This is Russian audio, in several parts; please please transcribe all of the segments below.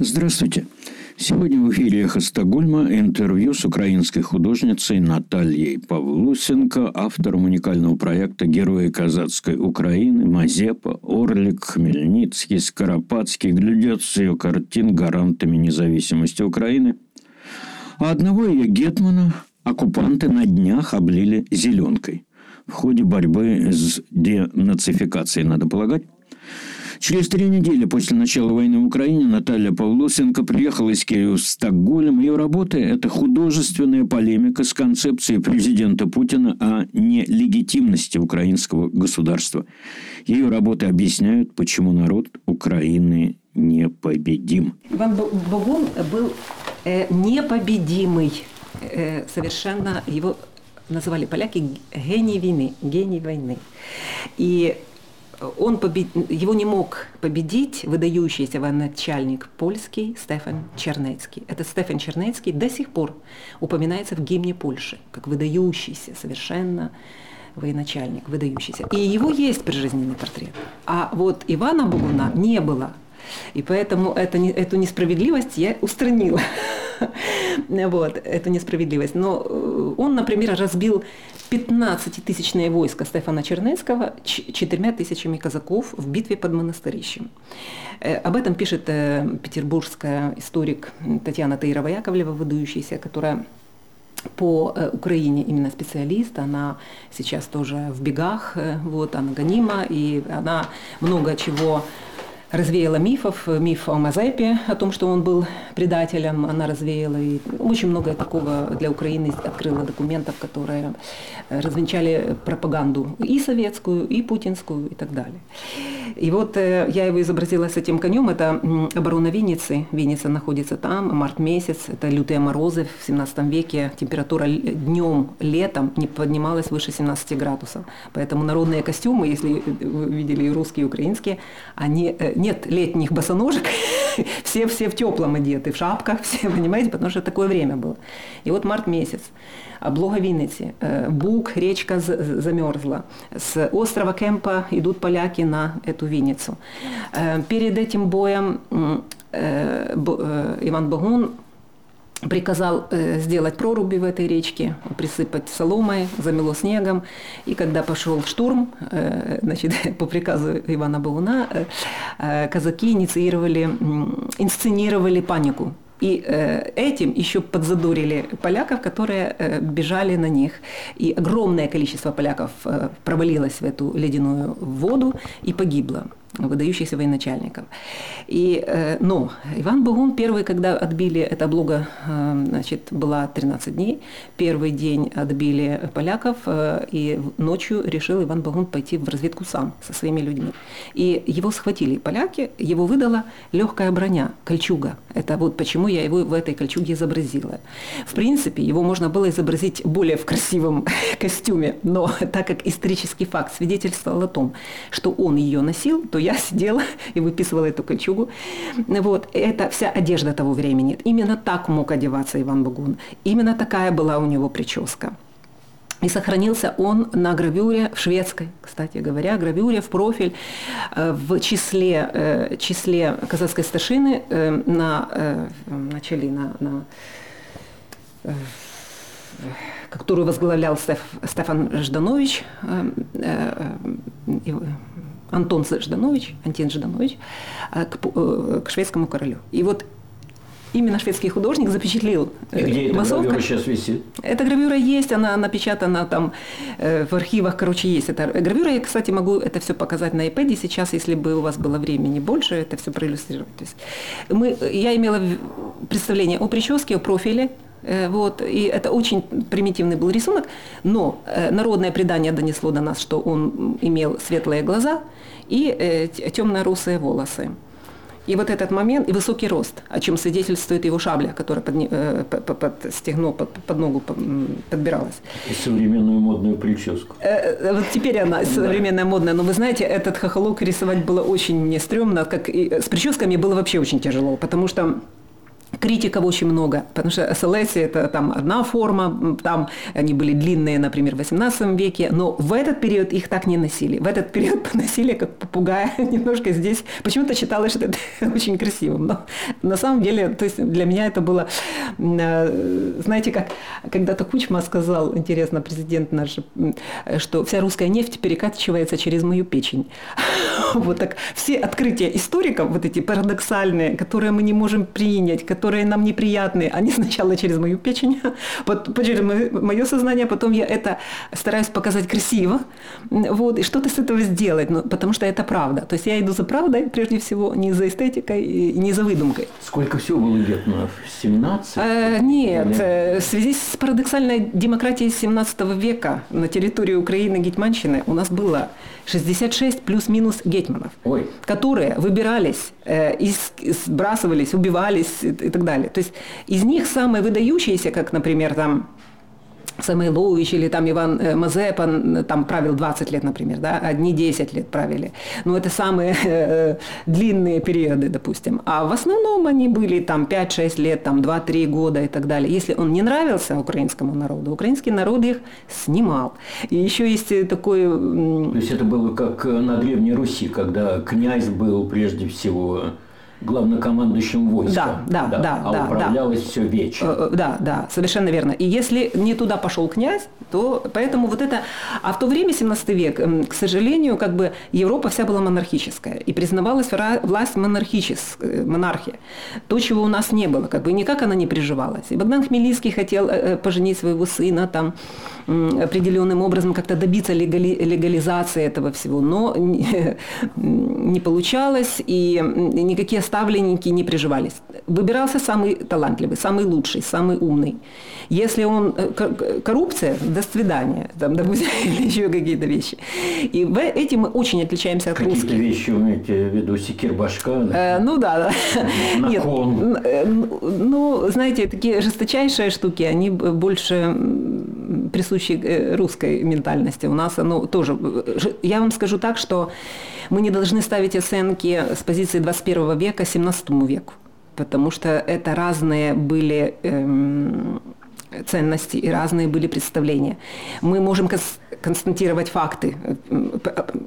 Здравствуйте. Сегодня в эфире «Эхо Стокгольма» интервью с украинской художницей Натальей Павлусенко, автором уникального проекта «Герои казацкой Украины» Мазепа, Орлик, Хмельницкий, Скоропадский глядят с ее картин гарантами независимости Украины. А одного ее гетмана оккупанты на днях облили зеленкой. В ходе борьбы с денацификацией, надо полагать, Через три недели после начала войны в Украине Наталья Павлусенко приехала из Киева в Стокгольм. Ее работа – это художественная полемика с концепцией президента Путина о нелегитимности украинского государства. Ее работы объясняют, почему народ Украины непобедим. Иван Богун был э, непобедимый. Э, совершенно его называли поляки гений войны, гений войны. И он побед... его не мог победить выдающийся военачальник польский Стефан Чернецкий. Этот Стефан Чернецкий до сих пор упоминается в гимне Польши, как выдающийся совершенно военачальник, выдающийся. И его есть прижизненный портрет. А вот Ивана Бугуна не было. И поэтому это, эту несправедливость я устранила. вот, эту несправедливость. Но э, он, например, разбил 15-тысячное войско Стефана Чернецкого четырьмя тысячами казаков в битве под Монастырищем. Э, об этом пишет э, петербургская историк Татьяна Таирова-Яковлева, выдающаяся, которая по Украине именно специалист, она сейчас тоже в бегах, вот, она гонима, и она много чего развеяла мифов, миф о Мазепе, о том, что он был предателем, она развеяла. И очень много такого для Украины открыла документов, которые развенчали пропаганду и советскую, и путинскую, и так далее. И вот э, я его изобразила с этим конем. Это оборона Винницы. Винница находится там, март месяц. Это лютые морозы в 17 веке. Температура днем, летом не поднималась выше 17 градусов. Поэтому народные костюмы, если вы видели и русские, и украинские, они, э, нет летних босоножек, все, все в теплом одеты, в шапках, все, понимаете, потому что такое время было. И вот март месяц облога Винницы, э, Буг, речка замерзла. С острова Кемпа идут поляки на эту Винницу. Э, перед этим боем э, Иван Богун приказал сделать проруби в этой речке, присыпать соломой, замело снегом. И когда пошел штурм, значит, по приказу Ивана Богуна, казаки инициировали, инсценировали панику и э, этим еще подзадорили поляков, которые э, бежали на них. И огромное количество поляков э, провалилось в эту ледяную воду и погибло выдающихся военачальников. И, э, но Иван Богун первый, когда отбили, эта облога э, значит, была 13 дней, первый день отбили поляков, э, и ночью решил Иван Богун пойти в разведку сам со своими людьми. И его схватили поляки, его выдала легкая броня, кольчуга. Это вот почему я его в этой кольчуге изобразила. В принципе, его можно было изобразить более в красивом костюме, но так как исторический факт свидетельствовал о том, что он ее носил, то я я сидела и выписывала эту кольчугу. Вот. Это вся одежда того времени. Именно так мог одеваться Иван Бугун. Именно такая была у него прическа. И сохранился он на гравюре в шведской, кстати говоря, гравюре в профиль э, в числе, э, числе казахской старшины э, на, начали на, на которую возглавлял Стеф, Стефан Жданович, Антон Жданович, Антин Жданович, э, к, э, к шведскому королю. И вот именно шведский художник запечатлел И где эта массовка. гравюра сейчас висит? Эта гравюра есть, она напечатана там э, в архивах, короче, есть. Эта гравюра, я, кстати, могу это все показать на iPad сейчас, если бы у вас было времени больше, это все проиллюстрировать. То есть мы, я имела представление о прическе, о профиле, вот, и это очень примитивный был рисунок, но народное предание донесло до нас, что он имел светлые глаза – и э, темно-русые волосы. И вот этот момент, и высокий рост, о чем свидетельствует его шабля, которая под, э, под, под стегно, под, под ногу подбиралась. И современную модную прическу. Э, э, вот теперь она современная модная, но вы знаете, этот хохолок рисовать было очень стрёмно, как и с прическами было вообще очень тяжело, потому что Критиков очень много, потому что СЛС – это там одна форма, там они были длинные, например, в 18 веке, но в этот период их так не носили. В этот период носили как попугая немножко здесь. Почему-то считалось, что это очень красивым, но на самом деле, то есть для меня это было, э, знаете, как когда-то Кучма сказал, интересно, президент наш, что вся русская нефть перекачивается через мою печень. Вот так все открытия историков, вот эти парадоксальные, которые мы не можем принять, которые нам неприятны, они сначала через мою печень, потом через мое сознание, потом я это стараюсь показать красиво, вот, и что-то с этого сделать, ну, потому что это правда. То есть я иду за правдой, прежде всего, не за эстетикой, и не за выдумкой. Сколько всего было лет? 17? Ну, э, нет, Или... Э, в связи с парадоксальной демократией 17 века на территории Украины Гетьманщины у нас было 66 плюс-минус гетьманов, Ой. которые выбирались, э, из, сбрасывались, убивались и, и так далее. То есть из них самые выдающиеся, как, например, там Самойлович или там Иван э, Мазепа там правил 20 лет, например, да, одни 10 лет правили. Но это самые э, длинные периоды, допустим. А в основном они были там 5-6 лет, там 2-3 года и так далее. Если он не нравился украинскому народу, украинский народ их снимал. И еще есть такой... То есть это было как на Древней Руси, когда князь был прежде всего главнокомандующим войска. Да, да, да. А да, управлялось да. все вечно. Э, э, да, да, совершенно верно. И если не туда пошел князь, то поэтому вот это... А в то время, 17 век, к сожалению, как бы Европа вся была монархическая. И признавалась власть монархическая, э, монархия. То, чего у нас не было, как бы никак она не приживалась. И Богдан Хмельницкий хотел поженить своего сына там определенным образом как-то добиться легали, легализации этого всего, но не, не получалось, и никакие ставленники не приживались. Выбирался самый талантливый, самый лучший, самый умный. Если он э, коррупция, до свидания, там, допустим, или еще какие-то вещи. И в этим мы очень отличаемся от русских. Какие-то вещи имеете в виду секир башка? Э, ну да, да. Нет, э, ну, знаете, такие жесточайшие штуки, они больше присущи э, русской ментальности. У нас оно тоже... Я вам скажу так, что мы не должны ставить оценки с позиции 21 века 17 веку, потому что это разные были эм, ценности и разные были представления. Мы можем констатировать факты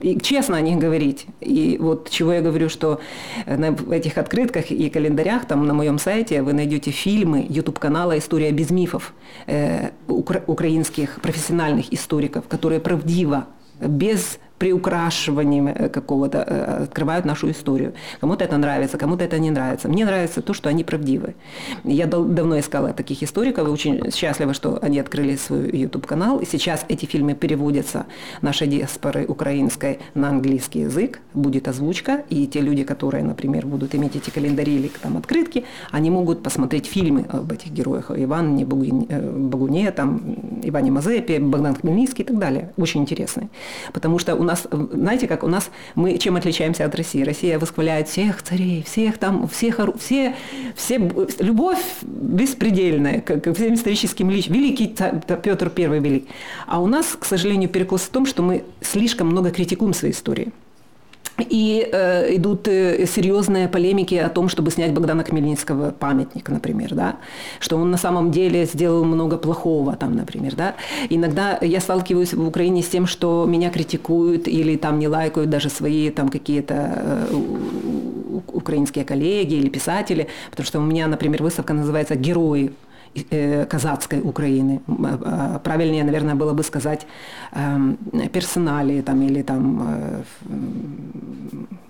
и честно о них говорить. И вот чего я говорю, что на этих открытках и календарях, там на моем сайте вы найдете фильмы YouTube-канала «История без мифов» э, украинских профессиональных историков, которые правдиво, без приукрашиванием э, какого-то э, открывают нашу историю. Кому-то это нравится, кому-то это не нравится. Мне нравится то, что они правдивы. Я давно искала таких историков и очень счастлива, что они открыли свой YouTube-канал. И сейчас эти фильмы переводятся нашей диаспоры украинской на английский язык, будет озвучка, и те люди, которые, например, будут иметь эти календари или там открытки, они могут посмотреть фильмы об этих героях, Иване э, Багуне, там, Иване Мазепе, Богдан Хмельницкий и так далее. Очень интересные. Потому что у нас нас, знаете, как у нас, мы чем отличаемся от России? Россия восхваляет всех царей, всех там, всех, все, все, любовь беспредельная к, ко всем историческим личностям. Великий Петр Первый велик. А у нас, к сожалению, перекос в том, что мы слишком много критикуем своей истории. И э, идут э, серьезные полемики о том, чтобы снять Богдана Хмельницкого памятник, например, да, что он на самом деле сделал много плохого, там, например, да. Иногда я сталкиваюсь в Украине с тем, что меня критикуют или там не лайкают даже свои там какие-то э, украинские коллеги или писатели, потому что у меня, например, выставка называется «Герои казацкой Украины. А, правильнее, наверное, было бы сказать эм, персонали там, или там э,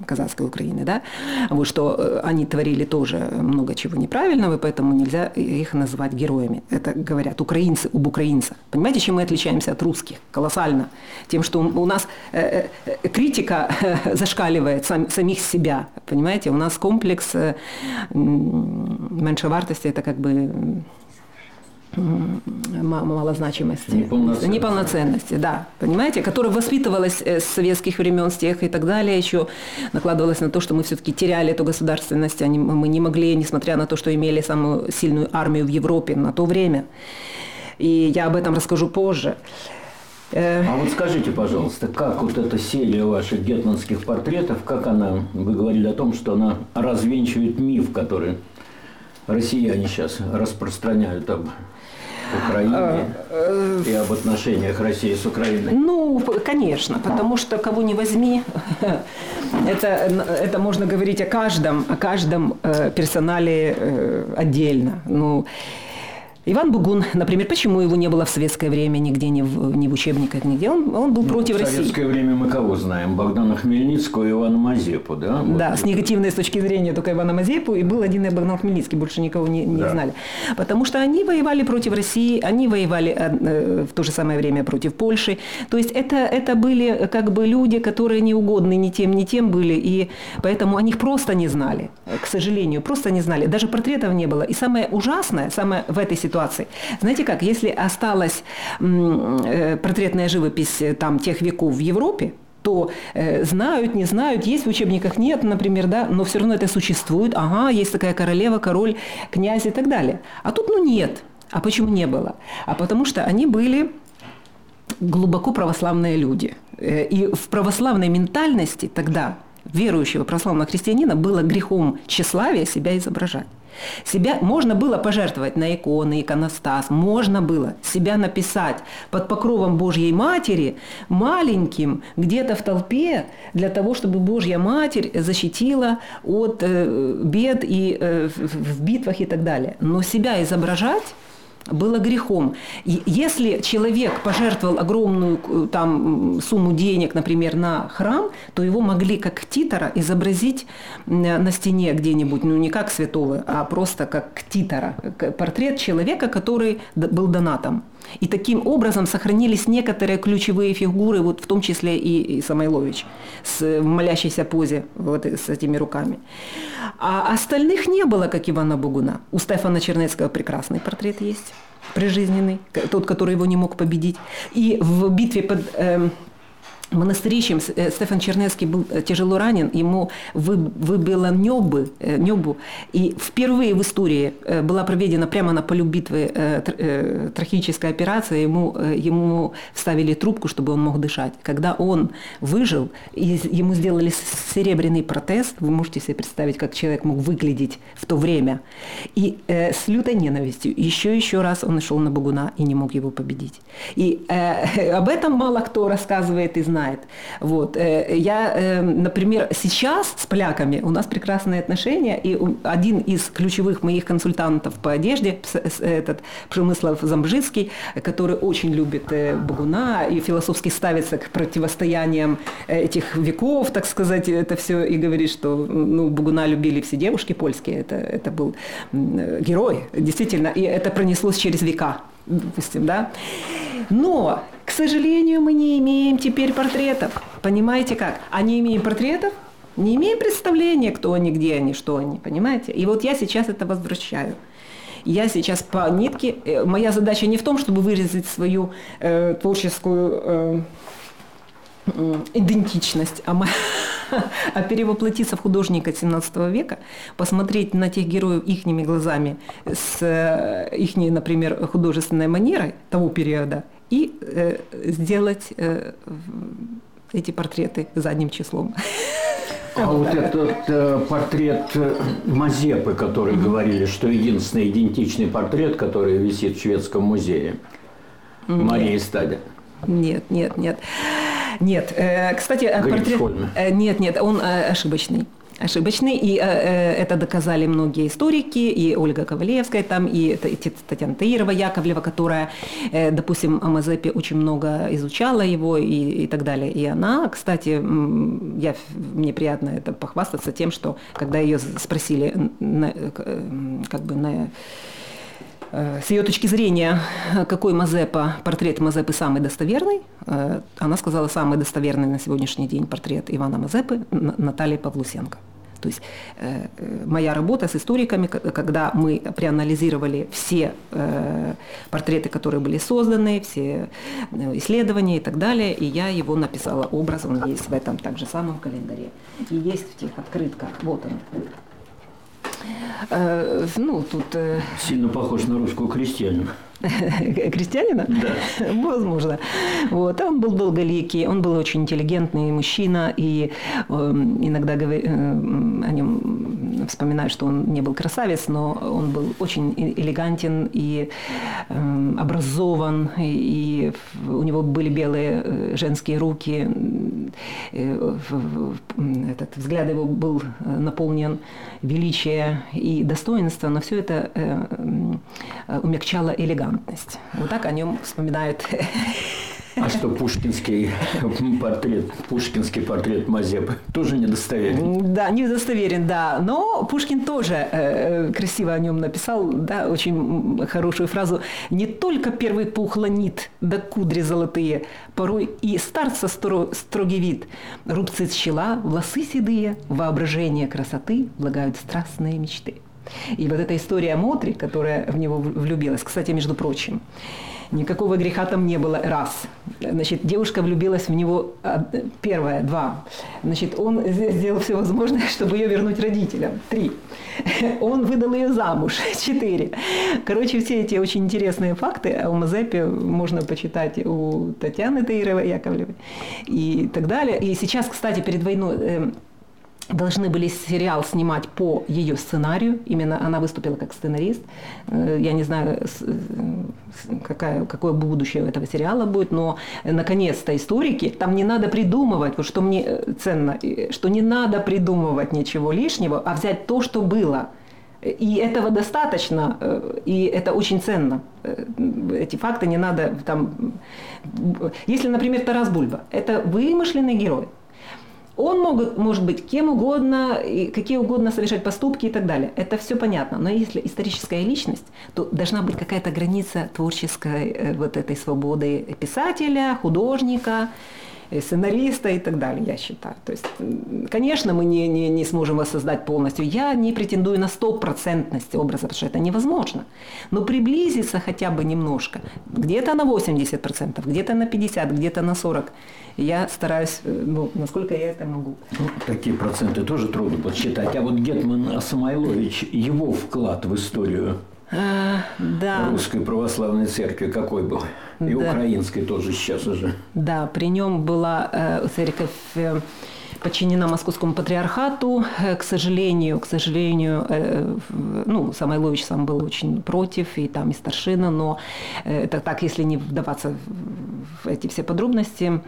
казацкой Украины, да, вот что э, они творили тоже много чего неправильного, поэтому нельзя их назвать героями. Это говорят украинцы об украинцах. Понимаете, чем мы отличаемся от русских? Колоссально. Тем, что у нас критика зашкаливает сам, самих себя. Понимаете, у нас комплекс меньшевартости, это как бы малозначимости, неполноценности. неполноценности, да, понимаете, которая воспитывалась э, с советских времен, с тех и так далее, еще накладывалась на то, что мы все-таки теряли эту государственность, мы не могли, несмотря на то, что имели самую сильную армию в Европе на то время. И я об этом расскажу позже. Э, а вот скажите, пожалуйста, как вот эта серия ваших гетманских портретов, как она, вы говорили о том, что она развенчивает миф, который россияне сейчас распространяют об Украине а, э, и об отношениях России с Украиной? Ну, конечно, потому что кого не возьми, это, это можно говорить о каждом, о каждом э, персонале э, отдельно. Ну, Иван Бугун, например, почему его не было в советское время нигде, ни в, ни в учебниках, нигде? Он, он был ну, против России. В советское время мы кого знаем? Богдана Хмельницкого и Ивана Мазепу, да? Вот да, с негативной с точки зрения только Ивана Мазепу, и был один Богдан Хмельницкий, больше никого не, не да. знали. Потому что они воевали против России, они воевали э, э, в то же самое время против Польши. То есть это, это были как бы люди, которые не угодны ни тем, ни тем были, и поэтому о них просто не знали, к сожалению, просто не знали. Даже портретов не было. И самое ужасное, самое в этой ситуации, ситуации. Знаете как, если осталась э, портретная живопись э, там тех веков в Европе, то э, знают, не знают, есть в учебниках, нет, например, да, но все равно это существует. Ага, есть такая королева, король, князь и так далее. А тут, ну, нет. А почему не было? А потому что они были глубоко православные люди. Э, и в православной ментальности тогда верующего православного христианина было грехом тщеславия себя изображать. Себя можно было пожертвовать на иконы, иконостас, можно было себя написать под покровом Божьей Матери маленьким где-то в толпе для того, чтобы Божья Матерь защитила от э, бед и э, в битвах и так далее. Но себя изображать было грехом. И если человек пожертвовал огромную э, там, сумму денег, например, на храм, то его могли как титора изобразить на стене где-нибудь, ну не как святого, а просто как титора, портрет человека, который был донатом. И таким образом сохранились некоторые ключевые фигуры, вот в том числе и, и Самойлович с, в молящейся позе вот, с этими руками. А остальных не было, как Ивана Бугуна. У Стефана Чернецкого прекрасный портрет есть, прижизненный, тот, который его не мог победить. И в битве под... Э, монастырищем э, Стефан Чернецкий был э, тяжело ранен, ему выбило небы, э, небу, и впервые в истории была проведена прямо на полю битвы трахическая операция, ему, ему вставили трубку, чтобы он мог дышать. Когда он выжил, ему сделали серебряный протез, вы можете себе представить, как человек мог выглядеть в то время, и с лютой ненавистью. Еще еще раз он шел на Богуна и не мог его победить. И об этом мало кто рассказывает и знает знает. Вот. Э, я, э, например, сейчас с поляками у нас прекрасные отношения, и один из ключевых моих консультантов по одежде, этот Промыслов Замбжицкий, который очень любит э, Богуна и философски ставится к противостояниям этих веков, так сказать, это все, и говорит, что ну, Богуна любили все девушки польские, это, это был герой, действительно, и это пронеслось через века допустим, да. Но к сожалению, мы не имеем теперь портретов. Понимаете как? А не имеем портретов, не имеем представления, кто они, где они, что они, понимаете? И вот я сейчас это возвращаю. Я сейчас по нитке, э, моя задача не в том, чтобы выразить свою э, творческую э, э, идентичность, а, моя, а перевоплотиться в художника 17 века, посмотреть на тех героев ихними глазами, с э, их, например, художественной манерой того периода и э, сделать э, эти портреты задним числом. А вот этот э, портрет э, Мазепы, который mm-hmm. говорили, что единственный идентичный портрет, который висит в шведском музее, mm-hmm. Марии Стаде. Нет, нет, нет. Нет, э, кстати, э, портрет... Э, нет, нет, он ошибочный ошибочный, и э, э, это доказали многие историки, и Ольга Ковалевская там, и, и Татьяна Таирова Яковлева, которая, э, допустим, о Мазепе очень много изучала его и, и так далее. И она, кстати, я, мне приятно это похвастаться тем, что когда ее спросили на, э, как бы на Э, с ее точки зрения, какой Мазепа, портрет Мазепы самый достоверный, э, она сказала, самый достоверный на сегодняшний день портрет Ивана Мазепы Натальи Павлусенко. То есть э, моя работа с историками, когда мы проанализировали все портреты, которые были созданы, все исследования и так далее, и я его написала образ, он есть в этом так же самом календаре. И есть в тех открытках, вот он, Э, ну, тут... Э, Сильно похож на русского крестьянина. Крестьянина? Да. Возможно. Вот. Он был долголикий, он был очень интеллигентный мужчина, и э, иногда говор... о нем вспоминают, что он не был красавец, но он был очень элегантен и э, образован, и, и у него были белые э, женские руки, э, этот взгляд его был э, наполнен величия и достоинства, но все это э, умягчало элегантность. Вот так о нем вспоминают а что пушкинский портрет, пушкинский портрет Мазепы тоже недостоверен? Да, недостоверен, да. Но Пушкин тоже э, красиво о нем написал, да, очень хорошую фразу. Не только первый пухлонит, да кудри золотые, порой и старца стро, строгий вид. Рубцы чела, волосы седые, воображение красоты влагают страстные мечты. И вот эта история Мотри, которая в него влюбилась, кстати, между прочим, Никакого греха там не было. Раз. Значит, девушка влюбилась в него. А, первое. Два. Значит, он сделал все возможное, чтобы ее вернуть родителям. Три. Он выдал ее замуж. Четыре. Короче, все эти очень интересные факты о Мазепе можно почитать у Татьяны Таировой Яковлевой и так далее. И сейчас, кстати, перед войной эм, должны были сериал снимать по ее сценарию. Именно она выступила как сценарист. Э, я не знаю, какая, какое будущее у этого сериала будет, но наконец-то историки, там не надо придумывать, вот что мне э, ценно, что не надо придумывать ничего лишнего, а взять то, что было. И этого достаточно, э, и это очень ценно. Эти факты не надо там... Если, например, Тарас Бульба, это вымышленный герой – он мог, может быть кем угодно, и какие угодно совершать поступки и так далее. Это все понятно. Но если историческая личность, то должна быть какая-то граница творческой э, вот этой свободы писателя, художника, сценариста и так далее, я считаю. То есть, конечно, мы не, не, не сможем воссоздать полностью. Я не претендую на стопроцентность образа, потому что это невозможно. Но приблизиться хотя бы немножко. Где-то на 80%, где-то на 50%, где-то на 40% я стараюсь, э, ну, насколько я это могу. Ну, такие проценты тоже трудно подсчитать. А вот Гетман Самойлович, его вклад в историю а, да. русской православной церкви какой был? И да. украинской тоже сейчас уже. Да, при нем была э, церковь э, подчинена московскому патриархату. К сожалению, к сожалению, э, ну, Самойлович сам был очень против, и там и старшина, но это так, если не вдаваться в эти все подробности. Э,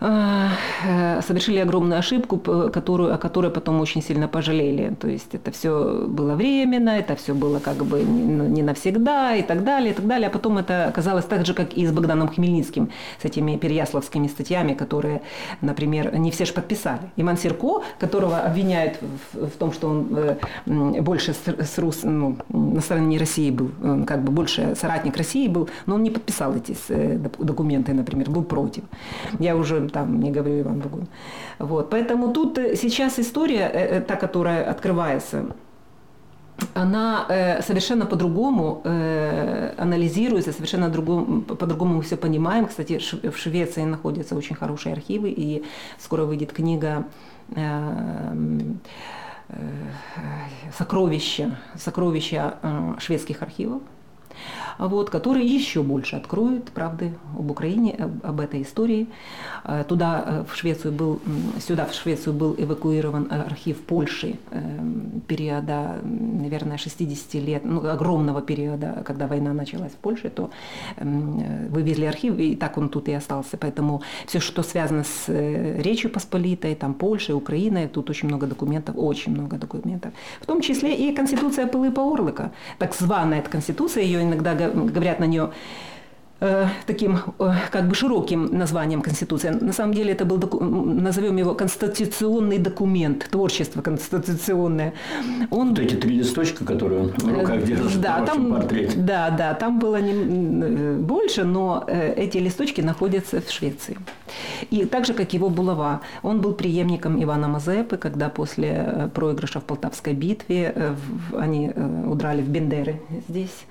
совершили огромную ошибку, которую, о которой потом очень сильно пожалели. То есть это все было временно, это все было как бы ну, не навсегда и так далее, и так далее. А потом это оказалось так же, как и с Богданом Хмельницким, с этими переяславскими статьями, которые, например, не все же подписали. Иман Серко, которого обвиняют в, в том, что он э, больше с, с Рус, ну, на стороне России был, он как бы больше соратник России был, но он не подписал эти э, документы, например, был против. Я уже там не говорю Иван Бугун. Вот. Поэтому тут э, сейчас история, э, э, та, которая открывается, она совершенно по-другому анализируется, совершенно другому, по-другому мы все понимаем. Кстати, в Швеции находятся очень хорошие архивы, и скоро выйдет книга сокровища, сокровища шведских архивов вот, который еще больше откроет правды об Украине, об, этой истории. Э, туда, э, в Швецию был, сюда, в Швецию был эвакуирован архив Польши эм, периода, наверное, 60 лет, ну, огромного периода, когда война началась в Польше, то вывезли архив, и так он тут и остался. Поэтому все, что связано с э, Речью Посполитой, там Польшей, Украиной, тут очень много документов, очень много документов. В том числе и Конституция Пилипа Орлика, так званая Конституция, ее иногда говорят на нее Э, таким э, как бы широким названием Конституция. На самом деле это был, назовем его конституционный документ, творчество конституционное. Он... Вот эти три листочка, которые в руках держит да, там, портрете. Да, да, там было не... больше, но э, эти листочки находятся в Швеции. И так же, как его булава. Он был преемником Ивана Мазепы, когда после проигрыша в Полтавской битве они удрали в Бендеры здесь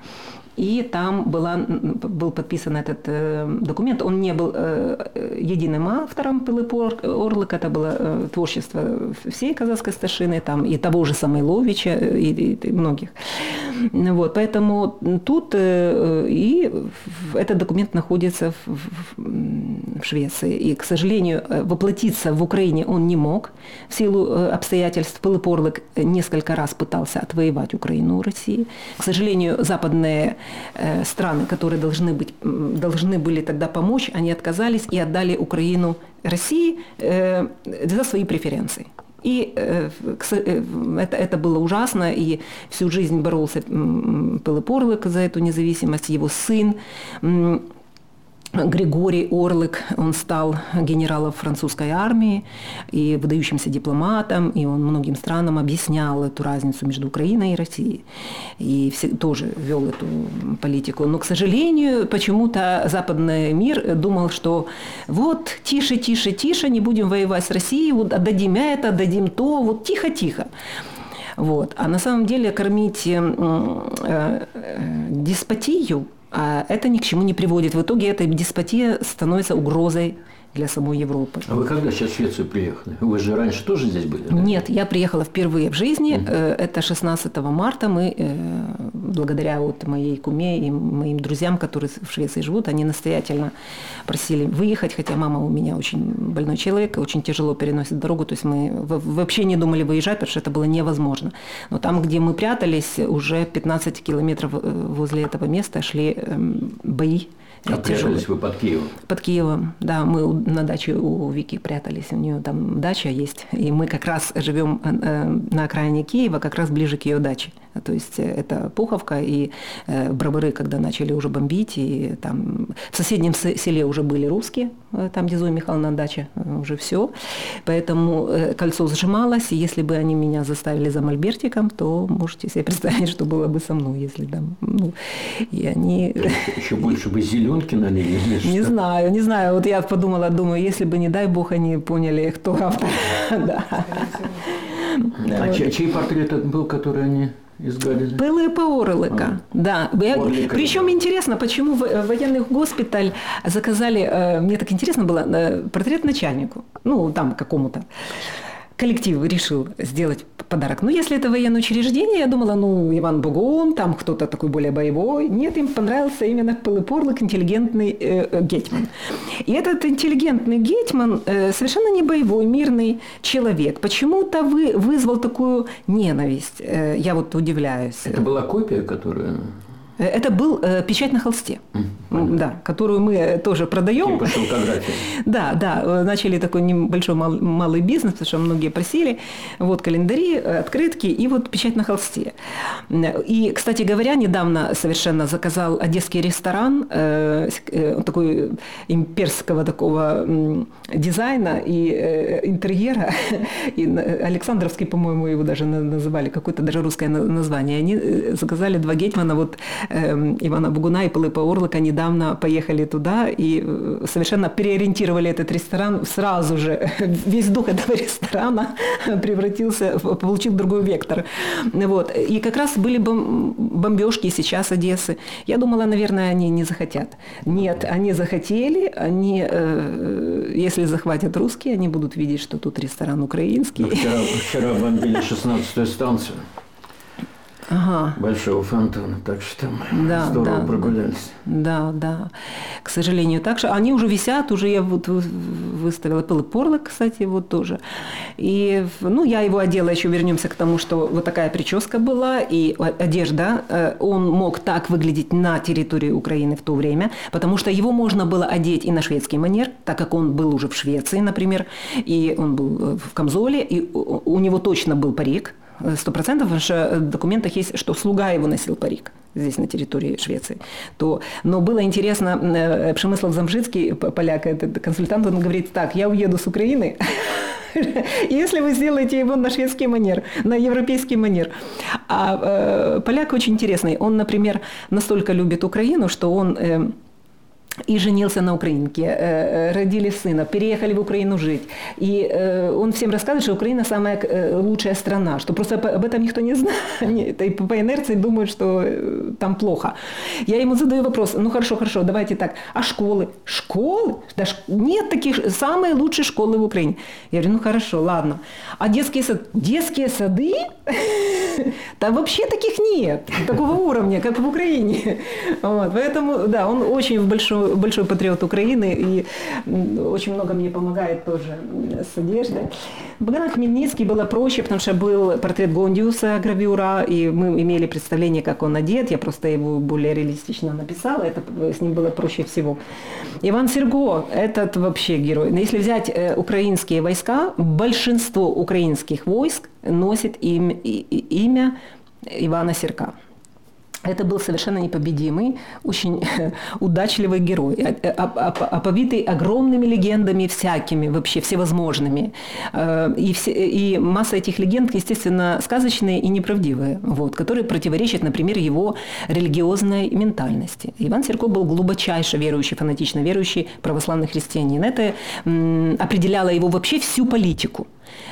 и там была, был подписан этот э, документ. Он не был э, единым автором Пилипа Орлыка, это было э, творчество всей казахской старшины, там и того же Самойловича, и, и, и многих. Вот, поэтому тут э, и этот документ находится в, в, в Швеции. И, к сожалению, э, воплотиться в Украине он не мог в силу э, обстоятельств. Пилип Орлык несколько раз пытался отвоевать Украину у России. К сожалению, западные Э, страны, которые должны, быть, должны были тогда помочь, они отказались и отдали Украину России э, за свои преференции. И э, это, это было ужасно, и всю жизнь боролся Пилип Орлик за эту независимость, его сын Григорий Орлык, он стал генералом французской армии и выдающимся дипломатом, и он многим странам объяснял эту разницу между Украиной и Россией. И все, тоже вел эту политику. Но, к сожалению, почему-то западный мир думал, что вот тише, тише, тише, не будем воевать с Россией, вот отдадим это, отдадим то, вот тихо-тихо. Вот. А на самом деле кормить э, э, деспотию а это ни к чему не приводит. В итоге эта деспотия становится угрозой для самой Европы. А вы когда сейчас в Швецию приехали? Вы же раньше тоже здесь были? Да? Нет, я приехала впервые в жизни. Угу. Это 16 марта. Мы, э, благодаря вот моей куме и моим друзьям, которые в Швеции живут, они настоятельно просили выехать, хотя мама у меня очень больной человек, очень тяжело переносит дорогу. То есть мы вообще не думали выезжать, потому что это было невозможно. Но там, где мы прятались, уже 15 километров э, возле этого места шли эм, бои а прятались вы под Киевом? Под Киевом, да. Мы на даче у Вики прятались. У нее там дача есть. И мы как раз живем э, на окраине Киева, как раз ближе к ее даче. То есть э, это Пуховка и э, Бровары, когда начали уже бомбить. И там в соседнем селе уже были русские, там, где Зоя Михайловна дача, уже все. Поэтому кольцо сжималось. И если бы они меня заставили за мольбертиком, то можете себе представить, что было бы со мной, если там... Ну, и они... Еще больше бы зеленый пленки налили? Не знаю, не знаю. Вот я подумала, думаю, если бы, не дай бог, они поняли, кто автор. А чей портрет был, который они изгадили? Пилипа Орлика, а. да. Орлика, Причем да. интересно, почему военный госпиталь заказали, э, мне так интересно было, э, портрет начальнику, ну, там какому-то коллектив решил сделать подарок. Ну, если это военное учреждение, я думала, ну, Иван Бугун, там кто-то такой более боевой. Нет, им понравился именно Пылыпорлык, интеллигентный э, э, гетьман. И этот интеллигентный гетьман э, совершенно не боевой, мирный человек. Почему-то вы, вызвал такую ненависть. Э, я вот удивляюсь. Это была копия, которая... Э, это был э, печать на холсте, mm, да, которую мы тоже продаем. Да, да, э, начали такой небольшой мал, малый бизнес, потому что многие просили. Вот календари, э, открытки и вот печать на холсте. И, кстати говоря, недавно совершенно заказал одесский ресторан, э, э, такой имперского такого э, дизайна и э, интерьера. И Александровский, по-моему, его даже называли, какое-то даже русское название. Они заказали два гетьмана, вот Ивана Бугуна и Пилипа Орлика недавно поехали туда и э, совершенно переориентировали этот ресторан сразу же. Весь дух этого ресторана превратился, получил другой вектор. Вот. И как раз были бомбежки сейчас Одессы. Я думала, наверное, они не захотят. Нет, они захотели, они, э, если захватят русские, они будут видеть, что тут ресторан украинский. Ну, вчера, вчера бомбили 16-ю станцию ага. большого фонтана, так что там да, здорово да, прогулялись. Да, да, к сожалению, так что они уже висят, уже я вот выставила Пылы Порлок, кстати, вот тоже. И, ну, я его одела, еще вернемся к тому, что вот такая прическа была, и одежда, э, он мог так выглядеть на территории Украины в то время, потому что его можно было одеть и на шведский манер, так как он был уже в Швеции, например, и он был э, в Камзоле, и у него точно был парик, сто процентов, в документах есть, что слуга его носил парик здесь на территории Швеции. То, но было интересно, э, Пшемыслов Замжицкий, поляк, этот консультант, он говорит, так, я уеду с Украины, если вы сделаете его на шведский манер, на европейский манер. А э, поляк очень интересный. Он, например, настолько любит Украину, что он... Э, и женился на украинке, э, э, родили сына, переехали в Украину жить. И э, он всем рассказывает, что Украина самая лучшая страна, что просто об этом никто не знает, и по инерции думают, что там плохо. Я ему задаю вопрос, ну хорошо, хорошо, давайте так, а школы? Школы? Да нет таких, самые лучшие школы в Украине. Я говорю, ну хорошо, ладно. А детские сады? Детские сады? Там вообще таких нет, такого уровня, как в Украине. Вот, поэтому, да, он очень большой большой патриот Украины и очень много мне помогает тоже с одеждой. Богдан Хмельницкий было проще, потому что был портрет Гондиуса гравюра, и мы имели представление, как он одет. Я просто его более реалистично написала, это с ним было проще всего. Иван Серго, этот вообще герой. Но если взять э, украинские войска, большинство украинских войск носит имя, имя Ивана Серка. Это был совершенно непобедимый, очень удачливый герой, оповитый огромными легендами всякими, вообще всевозможными. Э, и, все, и масса этих легенд, естественно, сказочные и неправдивые, вот, которые противоречат, например, его религиозной ментальности. Иван Серко был глубочайше верующий, фанатично верующий православный христианин. Это определяло его вообще всю политику.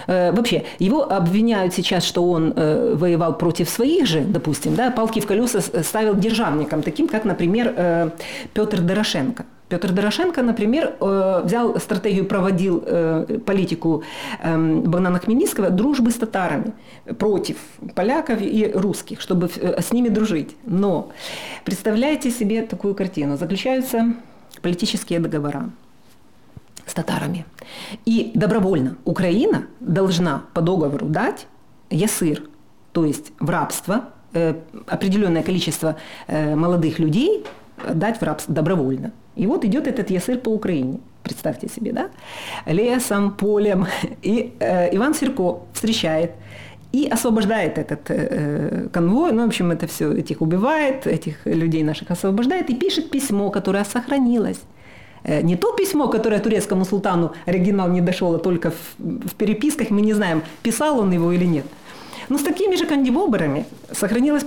Э, вообще, его обвиняют сейчас, что он э, воевал против своих же, допустим, да, палки в колеса ставил державникам, таким как, например, э, Петр Дорошенко. Петр Дорошенко, например, взял стратегию, проводил политику эм, Богдана Хмельницкого дружбы с татарами против поляков и русских, чтобы с ними дружить. Но представляете себе такую картину. Заключаются политические договора с татарами. И добровольно Украина должна по договору дать ясыр, то есть в рабство, э, определенное количество э, молодых людей дать в рабство добровольно. И вот идет этот ясыр по Украине. Представьте себе, да? Лесом, полем. И э, Иван Серко встречает и освобождает этот э, конвой, ну, в общем, это все, этих убивает, этих людей наших освобождает и пишет письмо, которое сохранилось. Э, не то письмо, которое турецкому султану оригинал не дошел, а только в, в переписках, мы не знаем, писал он его или нет. Но с такими же кандибоберами сохранилось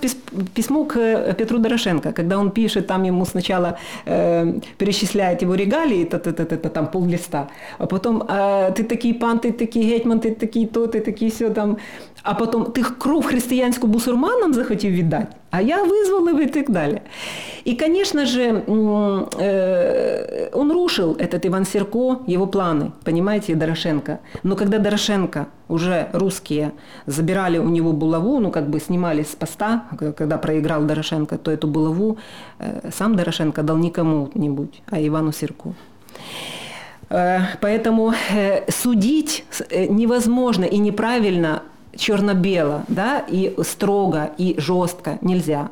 письмо к э, Петру Дорошенко, когда он пишет, там ему сначала э, перечисляет его регалии, это, это, это, это там пол листа, а потом э, ты такий пан, ты такий гетьман, ти такий то, ти такий все там, а потом ти кров християнську бусурманам захотів віддати, а я вызвал и так далее. И, конечно же, э, он рушил этот Иван Серко, его планы, понимаете, Дорошенко. Но когда Дорошенко, уже русские, забирали у него булаву, ну, как бы снимали с поста, когда проиграл Дорошенко, то эту булаву э, сам Дорошенко дал не кому-нибудь, а Ивану Серку. Э, поэтому судить невозможно и неправильно черно-бело, да, и строго, и жестко нельзя.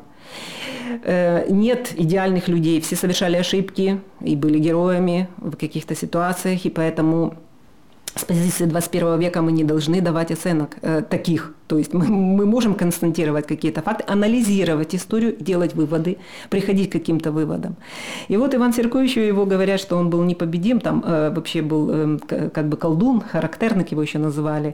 Э, нет идеальных людей, все совершали ошибки и были героями в каких-то ситуациях, и поэтому с позиции 21 века мы не должны давать оценок э, таких то есть мы, мы можем констатировать какие-то факты, анализировать историю, делать выводы, приходить к каким-то выводам. И вот Иван Серковичу его говорят, что он был непобедим, там э, вообще был э, как бы колдун, характерник его еще называли,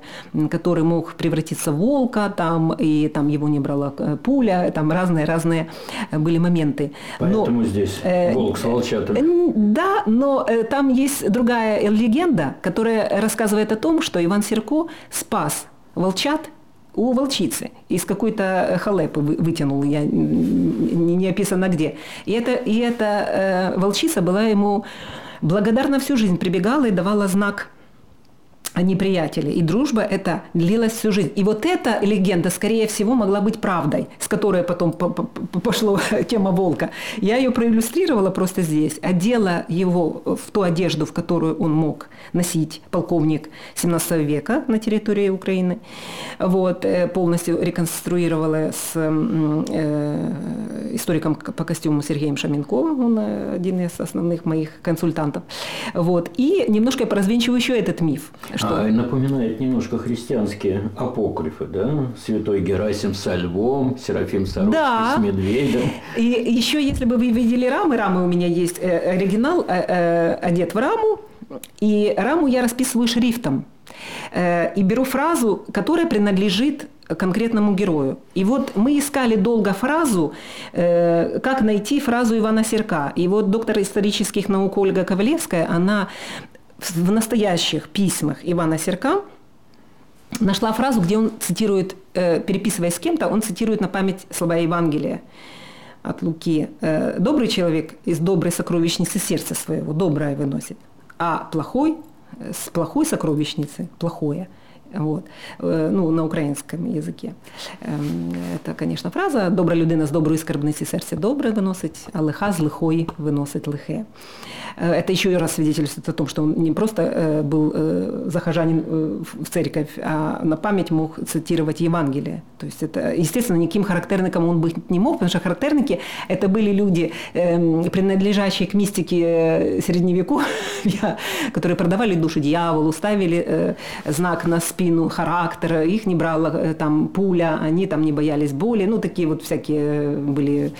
который мог превратиться в волка, там, и там его не брала э, пуля, там разные-разные были моменты. Поэтому но, здесь э, волк с волчатым. Э, да, но э, там есть другая легенда, которая рассказывает о том, что Иван Серко спас волчат у волчицы из какой-то халепы вытянул, я не, описано где. И, это, и эта э, волчица была ему благодарна всю жизнь, прибегала и давала знак неприятели. И дружба это длилась всю жизнь. И вот эта легенда, скорее всего, могла быть правдой, с которой потом пошла тема волка. Я ее проиллюстрировала просто здесь, одела его в ту одежду, в которую он мог носить полковник 17 века на территории Украины. Вот, э, полностью реконструировала с э, историком по костюму Сергеем Шаменковым, он э, один из основных моих консультантов. Вот, и немножко поразвенчиваю еще этот миф, что... А, напоминает немножко христианские апокрифы, да? Святой Герасим со львом, Серафим Саровский да. с медведем. И еще, если бы вы видели рамы, рамы у меня есть, э, оригинал э, э, одет в раму, и раму я расписываю шрифтом. и беру фразу, которая принадлежит конкретному герою. И вот мы искали долго фразу, э, как найти фразу Ивана Серка. И вот доктор исторических наук Ольга Ковалевская, она в настоящих письмах Ивана Серка нашла фразу, где он цитирует, э, переписываясь с кем-то, он цитирует на память слова Евангелия от Луки. Э, «Добрый человек из доброй сокровищницы сердца своего доброе выносит, а плохой с плохой сокровищницы плохое – вот. Э, ну, на українському язикі. Це, звісно, фраза Добра людина з доброї скарбниці серця добре виносить, а лиха з лихої виносить лихе. Э, это еще раз свидетельствует о том, что он не просто э, был захожанин в церковь, а на память мог цитировать Евангелие. То есть это, естественно, никаким характерником он быть не мог, потому что характерники – это были люди, эм, принадлежащие к мистике Средневековья, которые продавали душу дьяволу, ставили знак на спину спину, характер, их не брала э, там пуля, они там не боялись боли, ну такие вот всякие были.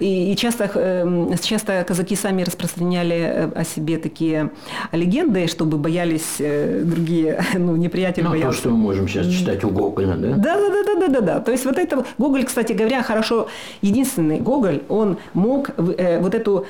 И, и часто, эм, часто казаки сами распространяли э, о себе такие легенды, чтобы боялись э, другие, ну неприятель ну, боялся. то, что мы можем сейчас читать у Гоголя, да? Да, да, да, да, да, да, да. То есть вот это Гоголь, кстати говоря, хорошо, единственный Гоголь, он мог вот эту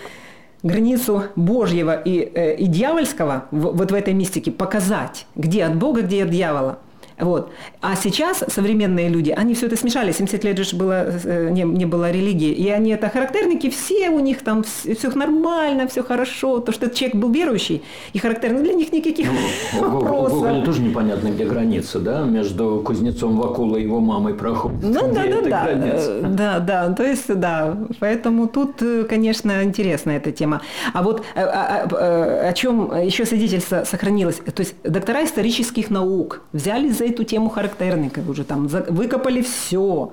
границу Божьего и, э, и дьявольского в, вот в этой мистике показать, где от Бога, где от дьявола. Вот. А сейчас современные люди, они все это смешали. 70 лет же было, э, не, не было религии. И они это характерники, все у них там все, все нормально, все хорошо. То, что этот человек был верующий и характерный, для них никаких ну, вопросов. У Гоголя тоже непонятно, где граница, да, между кузнецом Вакула и его мамой проходит. Ну да, да, да. Граница? Да, да. То есть, да. Поэтому тут, э, конечно, интересная эта тема. А вот о, о, о, о чем еще свидетельство сохранилось. То есть доктора исторических наук взяли за эту тему характерника, уже там выкопали все.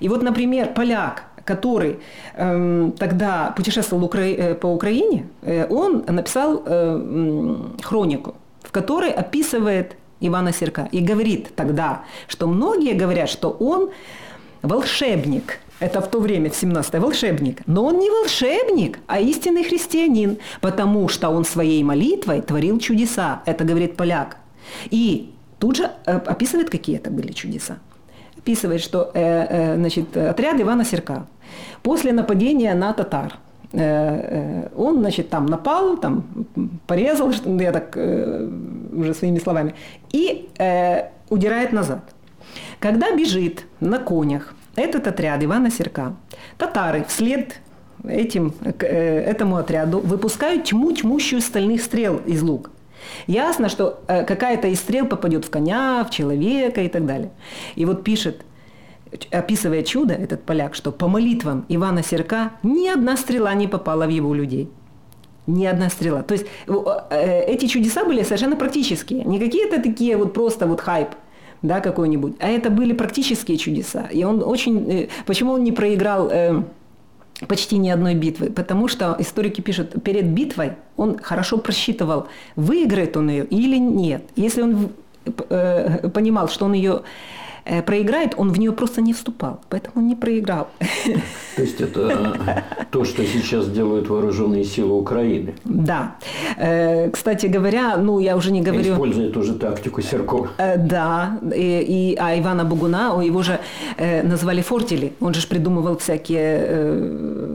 И вот, например, поляк, который э, тогда путешествовал Укра... Э, по Украине, э, он написал э, хронику, в которой описывает Ивана Серка и говорит тогда, что многие говорят, что он волшебник. Это в то время, в 17 волшебник. Но он не волшебник, а истинный христианин, потому что он своей молитвой творил чудеса. Это говорит поляк. И тут же э, описывает, какие это были чудеса. Описывает, что э, э, значит, отряд Ивана Серка после нападения на татар он, значит, там напал, там порезал, я так уже своими словами, и удирает назад. Когда бежит на конях этот отряд Ивана Серка, татары вслед этим, этому отряду выпускают тьму тьмущую стальных стрел из лук. Ясно, что э, какая-то из стрел попадет в коня, в человека и так далее. И вот пишет, описывая чудо, этот поляк, что по молитвам Ивана Серка ни одна стрела не попала в его людей. Ни одна стрела. То есть э, эти чудеса были совершенно практические. Не какие-то такие вот просто вот хайп да, какой-нибудь, а это были практические чудеса. И он очень... Э, почему он не проиграл почти ни одной битвы, потому что историки пишут, перед битвой он хорошо просчитывал, выиграет он ее или нет. Если он э, понимал, что он ее проиграет, он в нее просто не вступал. Поэтому он не проиграл. То есть это то, что сейчас делают вооруженные силы Украины. Да. Э, кстати говоря, ну я уже не говорю... Используя ту же тактику Серкова. Э, да. И, и, а Ивана Бугуна, его же назвали Фортили. Он же придумывал всякие,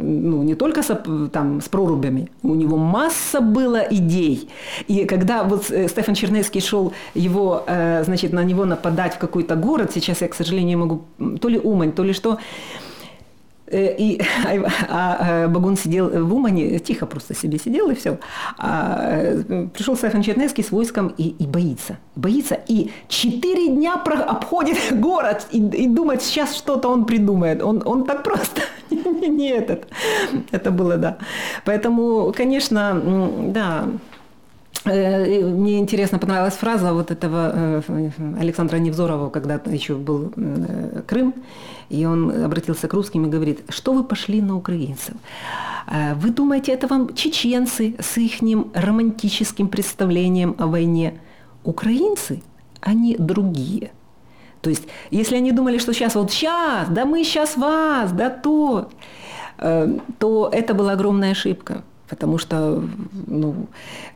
ну не только с, там, с прорубями. У него масса было идей. И когда вот Стефан Чернецкий шел его, значит, на него нападать в какой-то город, сейчас я, к сожалению, не могу, то ли Умань, то ли что. Э, и, а, а Багун сидел в Умане, тихо просто себе сидел и все. А, э, пришел Стефан Чернецкий с войском и, и боится. Боится. И четыре дня про, обходит город и, и думает, сейчас что-то он придумает. Он, он так просто не, не этот. Это было, да. Поэтому, конечно, да, мне интересно понравилась фраза вот этого э, Александра Невзорова, когда еще был э, Крым, и он обратился к русским и говорит, что вы пошли на украинцев? Вы думаете, это вам чеченцы с их романтическим представлением о войне? Украинцы, они другие. То есть, если они думали, что сейчас вот сейчас, да мы сейчас вас, да то, то это была огромная ошибка. Потому что ну,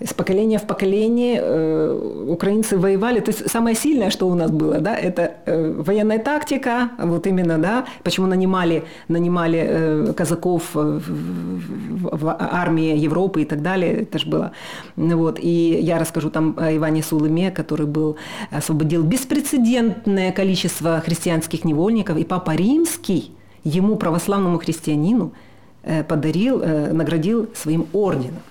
с поколения в поколение э, украинцы воевали. То есть самое сильное, что у нас было, да, это э, военная тактика, вот именно, да, почему нанимали, нанимали э, казаков в, в, в армии Европы и так далее, это же было. Вот. И я расскажу там о Иване Сулыме, который был, освободил беспрецедентное количество христианских невольников, и Папа Римский ему, православному христианину, Э, подарил, э, наградил своим орденом.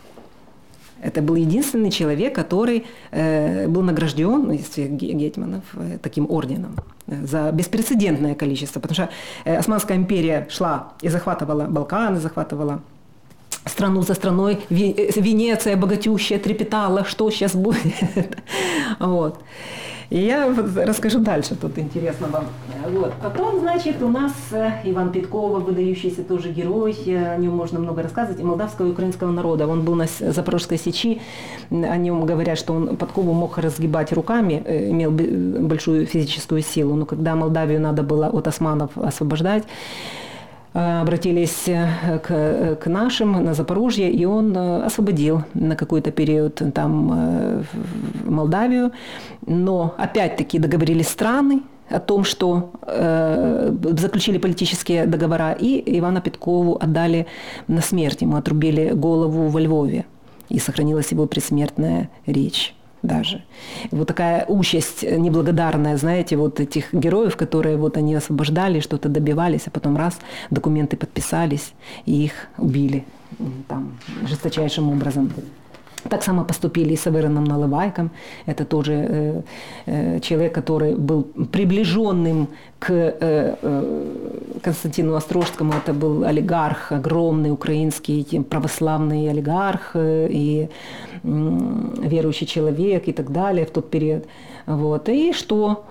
Это был единственный человек, который э, был награжден из всех гетманов таким орденом за беспрецедентное количество. Потому что Османская империя шла и захватывала Балканы, захватывала страну за страной. Венеция богатющая трепетала, что сейчас будет. Вот. И я расскажу дальше, тут интересно вам. Вот. Потом, значит, у нас э, Иван Питкова, выдающийся тоже герой, э, о нем можно много рассказывать, и молдавского и украинского народа. Он был на Запорожской сечи, о нем говорят, что он Подкову мог разгибать руками, э, имел большую физическую силу, но когда Молдавию надо было от османов освобождать, обратились э, к, к нашим на Запорожье, и он э, освободил на какой-то период там Молдавию. Но опять-таки договорились страны, о том, что э, заключили политические договора, и Ивана Петкову отдали на смерть. Ему отрубили голову во Львове, и сохранилась его предсмертная речь даже. Вот такая участь неблагодарная, знаете, вот этих героев, которые вот они освобождали, что-то добивались, а потом раз, документы подписались, и их убили там жесточайшим образом. Так само поступили и с Авероном Наливайком. Это тоже э, э, человек, который был приближенным к э, Константину Острожскому. Это был олигарх, огромный украинский православный олигарх и верующий человек и так далее в тот период. Вот. И что?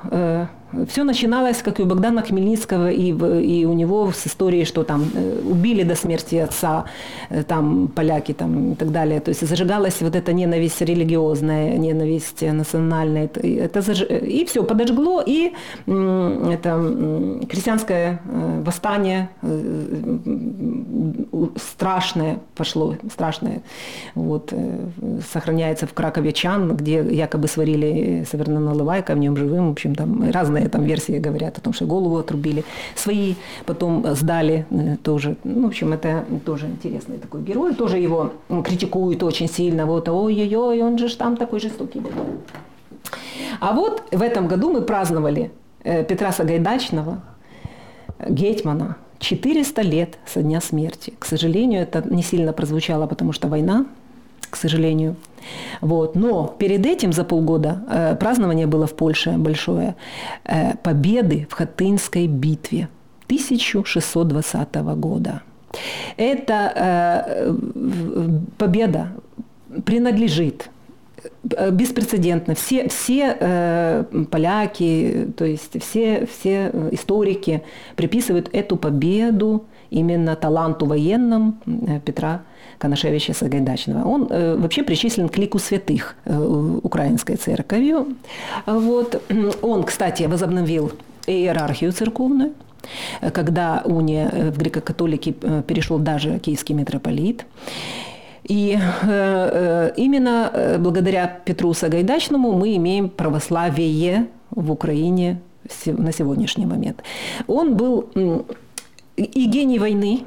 Все начиналось, как и у Богдана Хмельницкого, и, и у него с историей, что там э, убили до смерти отца, э, там поляки там, и так далее. То есть зажигалась вот эта ненависть религиозная, ненависть национальная. Это, заж... И все, подожгло, и это крестьянское восстание страшное пошло, страшное. Вот, сохраняется в Кракове Чан, где якобы сварили Северного Наливайка, в нем живым, в общем, там разные там версии говорят о том, что голову отрубили. Свои потом сдали э, тоже. Ну, в общем, это тоже интересный такой герой. Тоже его критикуют очень сильно. Вот, ой-ой-ой, он же там такой жестокий был. А вот в этом году мы праздновали э, Петра Сагайдачного, Гетмана, 400 лет со дня смерти. К сожалению, это не сильно прозвучало, потому что война, к сожалению. Вот. Но перед этим за полгода э, празднование было в Польше большое э, победы в Хатынской битве 1620 года. Эта э, победа принадлежит э, беспрецедентно. Все, все э, поляки, то есть все, все историки приписывают эту победу именно таланту военным э, Петра Канашевича Сагайдачного. Он э, вообще причислен к лику святых э, украинской церковью. Вот. Он, кстати, возобновил иерархию церковную, когда уния в греко-католики перешел даже киевский митрополит. И именно благодаря Петру Сагайдачному мы имеем православие в Украине на сегодняшний момент. Он был и гений войны,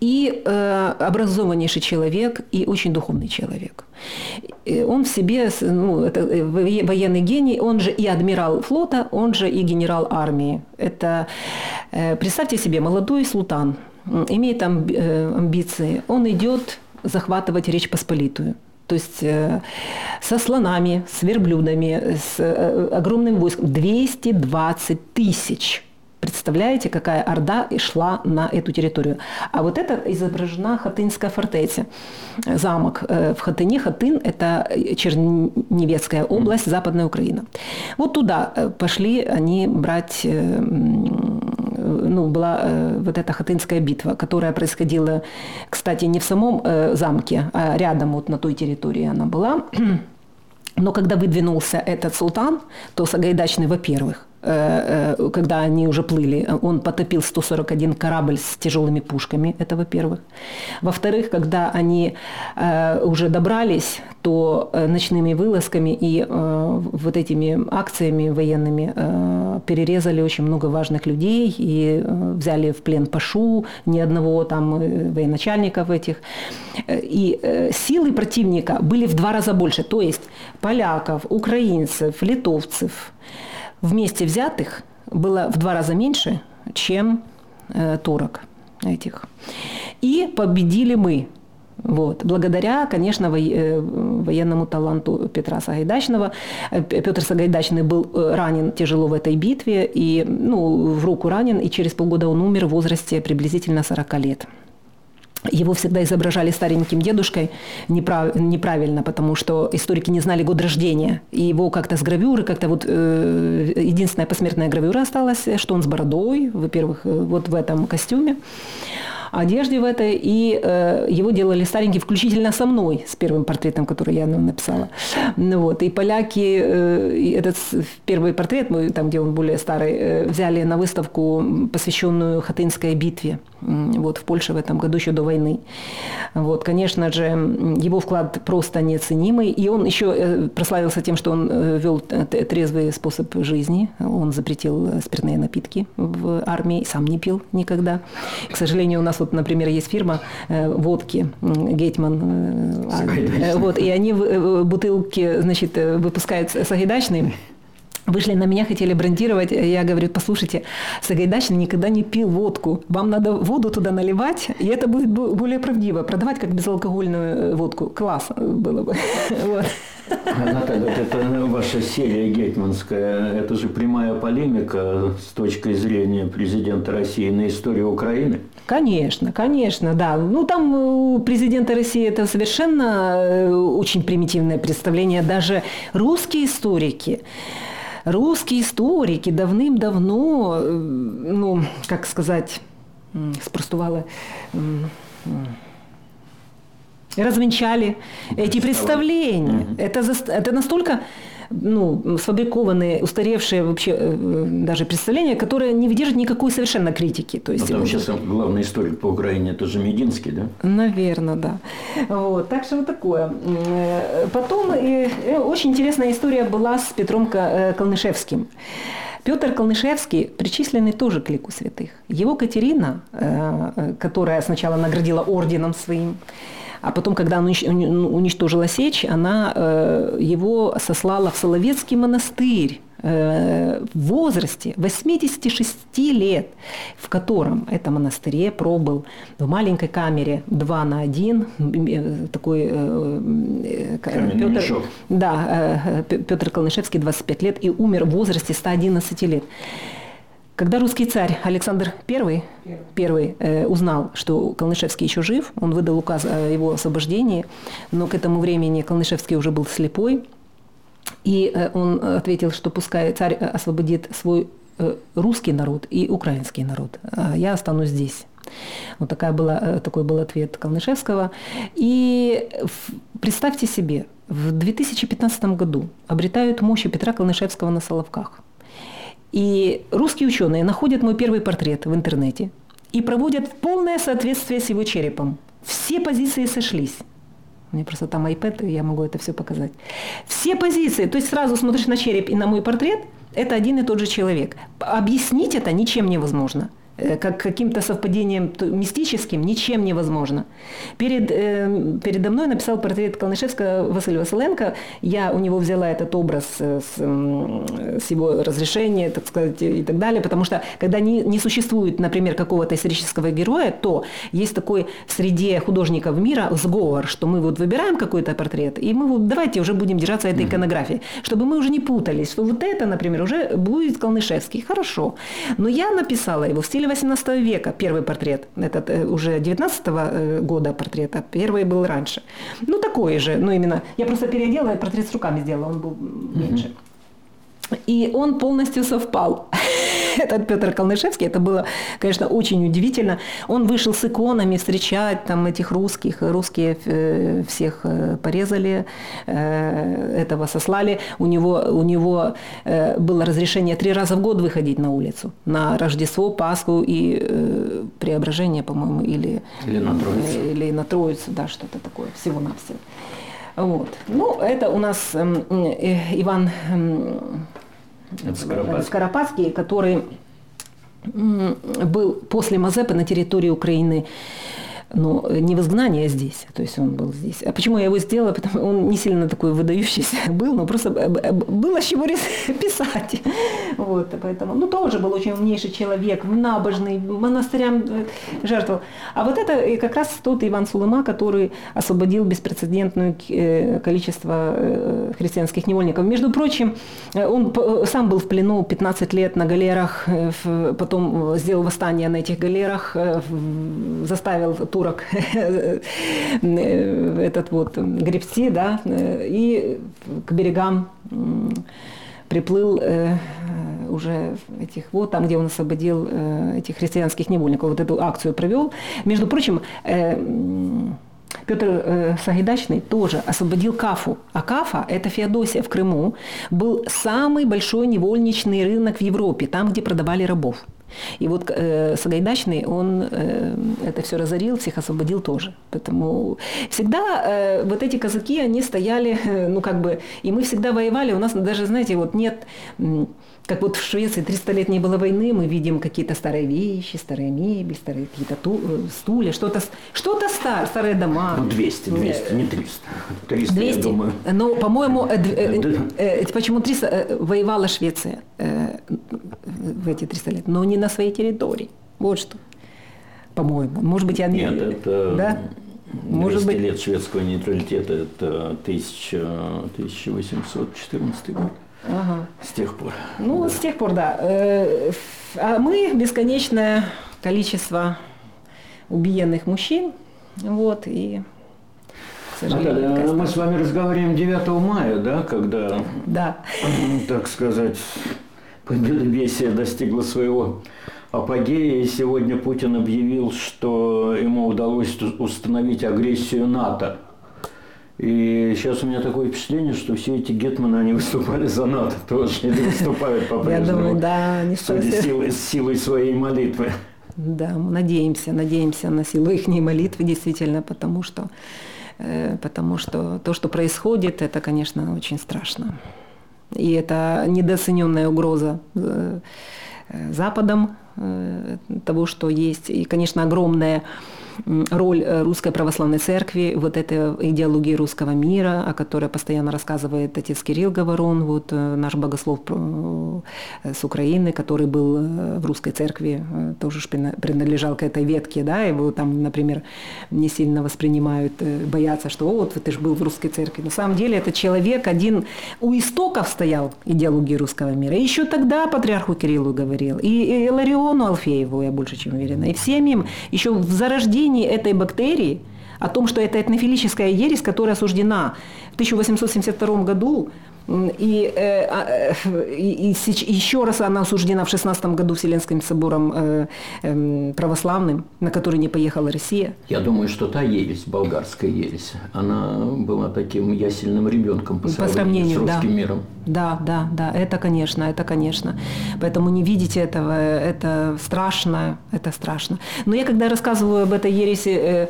и э, образованнейший человек, и очень духовный человек. Он в себе, ну, это э, военный гений, он же и адмирал флота, он же и генерал армии. Это, э, представьте себе, молодой султан, имеет амби, э, амбиции, он идет захватывать Речь Посполитую. То есть э, со слонами, с верблюдами, с э, огромным войском. 220 тысяч Представляете, какая орда шла на эту территорию. А вот это изображена Хатынская фортеця, замок э, в Хатыне. Хатын – это Черневецкая область, Западная Украина. Вот туда э, пошли они брать э, ну, была вот эта Хатынская битва, которая происходила, кстати, не в самом замке, а рядом вот на той территории она была. Но когда выдвинулся этот султан, то Сагайдачный, во-первых, когда они уже плыли, он потопил 141 корабль с тяжелыми пушками, это во-первых. Во-вторых, когда они э, уже добрались, то ночными вылазками и вот этими акциями военными перерезали очень много важных людей и взяли в плен Пашу, ни одного там военачальников этих. И силы противника были в два раза больше, то есть поляков, украинцев, литовцев, вместе взятых было в два раза меньше, чем э, турок этих. И победили мы. Вот. Благодаря, конечно, э, военному таланту Петра Сагайдачного. Э, Петр Сагайдачный был э, ранен тяжело в этой битве, и, ну, в руку ранен, и через полгода он умер в возрасте приблизительно 40 лет. Его всегда изображали стареньким дедушкой неправ, неправильно, потому что историки не знали год рождения. И его как-то с гравюры, как-то вот э, единственная посмертная гравюра осталась, что он с бородой, во-первых, э, вот в этом костюме одежде в этой, и э, его делали старенький, включительно со мной, с первым портретом, который я написала. Ну, вот, и поляки, э, этот первый портрет, мой, там, где он более старый, э, взяли на выставку, посвященную Хатынской битве, вот, в Польше в этом году, еще до войны. Вот, конечно же, его вклад просто неоценимый, и он еще э, прославился тем, что он э, вел трезвый способ жизни, он запретил спиртные напитки в армии, сам не пил никогда. К сожалению, у нас вот, например, есть фирма э, водки Гетман, э, э, вот, и они бутылки, значит, выпускают сагайдачные, Вышли на меня, хотели брендировать. Я говорю, послушайте, Сагайдачный никогда не пил водку. Вам надо воду туда наливать, и это будет более правдиво. Продавать как безалкогольную водку. Класс было бы. Вот. Наталья, это ваша серия гетманская, это же прямая полемика с точки зрения президента России на историю Украины? Конечно, конечно, да. Ну, там у президента России это совершенно э, очень примитивное представление. Даже русские историки, русские историки давным-давно, э, ну, как сказать, спростували развенчали эти представления. Это, это настолько ну, сфабрикованные, устаревшие вообще э, даже представления, которые не выдержат никакой совершенно критики. То есть, Но там сейчас главный историк по Украине, это же Мединский, да? Наверное, да. Вот, так что вот такое. Потом и, и очень интересная история была с Петром э, Калнышевским. Петр Калнышевский, причисленный тоже к лику святых. Его Катерина, э, которая сначала наградила орденом своим, а потом, когда она уничтожила сечь, она э, его сослала в Соловецкий монастырь э, в возрасте 86 лет, в котором это монастыре пробыл в маленькой камере 2 на 1, э, такой Петр, да, Петр Калнышевский 25 лет и умер в возрасте 111 лет. Когда русский царь Александр I, первый э, узнал, что Калнышевский еще жив, он выдал указ о его освобождении, но к этому времени Калнышевский уже был слепой, и э, он ответил, что пускай царь освободит свой э, русский народ и украинский народ, а я останусь здесь. Вот такая была, э, такой был ответ Калнышевского. И представьте себе, в 2015 году обретают мощи Петра Калнышевского на Соловках – и русские ученые находят мой первый портрет в интернете и проводят полное соответствие с его черепом. Все позиции сошлись. У меня просто там iPad, и я могу это все показать. Все позиции, то есть сразу смотришь на череп и на мой портрет, это один и тот же человек. Объяснить это ничем невозможно. Э, как каким-то совпадением мистическим ничем невозможно. Перед, э, передо мной написал портрет Калнышевского Василия Василенко. Я у него взяла этот образ э, с, с его разрешения, так сказать, и так далее, потому что когда не, не существует, например, какого-то исторического героя, то есть такой в среде художников мира сговор, что мы вот выбираем какой-то портрет, и мы вот давайте уже будем держаться этой иконографии, чтобы мы уже не путались, что вот это, например, уже будет Калнышевский. Хорошо. Но я написала его в стиле 18 века первый портрет. Этот э, уже 19 э, года портрет, а первый был раньше. Ну, такой же. Ну, именно. Я просто переделала, портрет с руками сделала, он был меньше. И он полностью совпал. этот Петр Калнышевский, это было, конечно, очень удивительно. Он вышел с иконами встречать там этих русских, русские э, всех э, порезали, э, этого сослали. У него, у него было разрешение три раза в год выходить на улицу, на Рождество, Пасху и Преображение, по-моему, или, или на Троицу. Или на Троицу, да, что-то такое, всего-навсего. Вот. Ну, это у нас эм, Иван э, Скоропадский. Скоропадский, который был после Мазепы на территории Украины но не в изгнании, а здесь. То есть он был здесь. А почему я его сделала? Потому что он не сильно такой выдающийся был, но просто было с чего писать. Вот, поэтому, ну, тоже был очень умнейший человек, набожный, монастырям э, жертвовал. А вот это как раз тот Иван Сулыма, который освободил беспрецедентное э, количество э, христианских невольников. Между прочим, он сам был в плену 15 лет на галерах, потом сделал восстание на этих галерах, заставил турок этот вот гребцы, да, и к берегам приплыл э, уже этих вот там, где он освободил э, этих христианских невольников, вот эту акцию провел. Между прочим, э, Петр э, Сагайдачный тоже освободил Кафу. А Кафа, это Феодосия в Крыму, был самый большой невольничный рынок в Европе, там, где продавали рабов. И вот э, Сагайдачный, он э, это все разорил, всех освободил тоже. Поэтому всегда э, вот эти казаки, они стояли, э, ну как бы, и мы всегда воевали, у нас даже, знаете, вот нет... Э, как вот в Швеции 300 лет не было войны, мы видим какие-то старые вещи, старые мебель, старые какие-то э, стулья, что-то что стар, старые дома. Ну, 200, 200, не 300. 300, 200. я думаю. Но, по-моему, э, э, э, почему 300 э, воевала Швеция э, в эти 300 лет, но не на своей территории. Вот что. По-моему. Может быть, я не... Нет, это... Да? Может быть... лет шведского нейтралитета, это 1814 год. Ага. С тех пор. Ну, да. с тех пор, да. Э, а мы бесконечное количество убиенных мужчин. Вот, и Наталья, мы с вами разговариваем 9 мая, да, когда, да. так сказать, победобесие достигло своего апогея, и сегодня Путин объявил, что ему удалось установить агрессию НАТО – и сейчас у меня такое впечатление, что все эти гетманы, они выступали за НАТО тоже, или выступают по-прежнему. Я думаю, да. Не Судя силой, силой своей молитвы. Да, мы надеемся, надеемся на силу их молитвы, действительно, потому что, э, потому что то, что происходит, это, конечно, очень страшно. И это недооцененная угроза э, Западом э, того, что есть. И, конечно, огромная роль э, Русской Православной Церкви, вот этой идеологии русского мира, о которой постоянно рассказывает отец Кирилл Говорон, вот э, наш богослов э, с Украины, который был в Русской Церкви, тоже принадлежал к этой ветке, да, его там, например, не сильно воспринимают, боятся, что «О, вот ты же был в Русской Церкви». На самом деле это человек один у истоков стоял идеологии русского мира. И еще тогда патриарху Кириллу говорил, и Лариону Алфееву, я больше чем уверена, и всем им еще в зарождении появлении этой бактерии, о том, что это этнофилическая ересь, которая осуждена в 1872 году и, э, а, э, и, и еще раз она осуждена в 16 году Вселенским собором э, э, православным, на который не поехала Россия. Я думаю, что та ересь, болгарская ересь, она была таким ясельным ребенком по, по сравнению с русским да. миром. Да, да, да, это конечно, это конечно. Поэтому не видеть этого, это страшно, это страшно. Но я когда рассказываю об этой ереси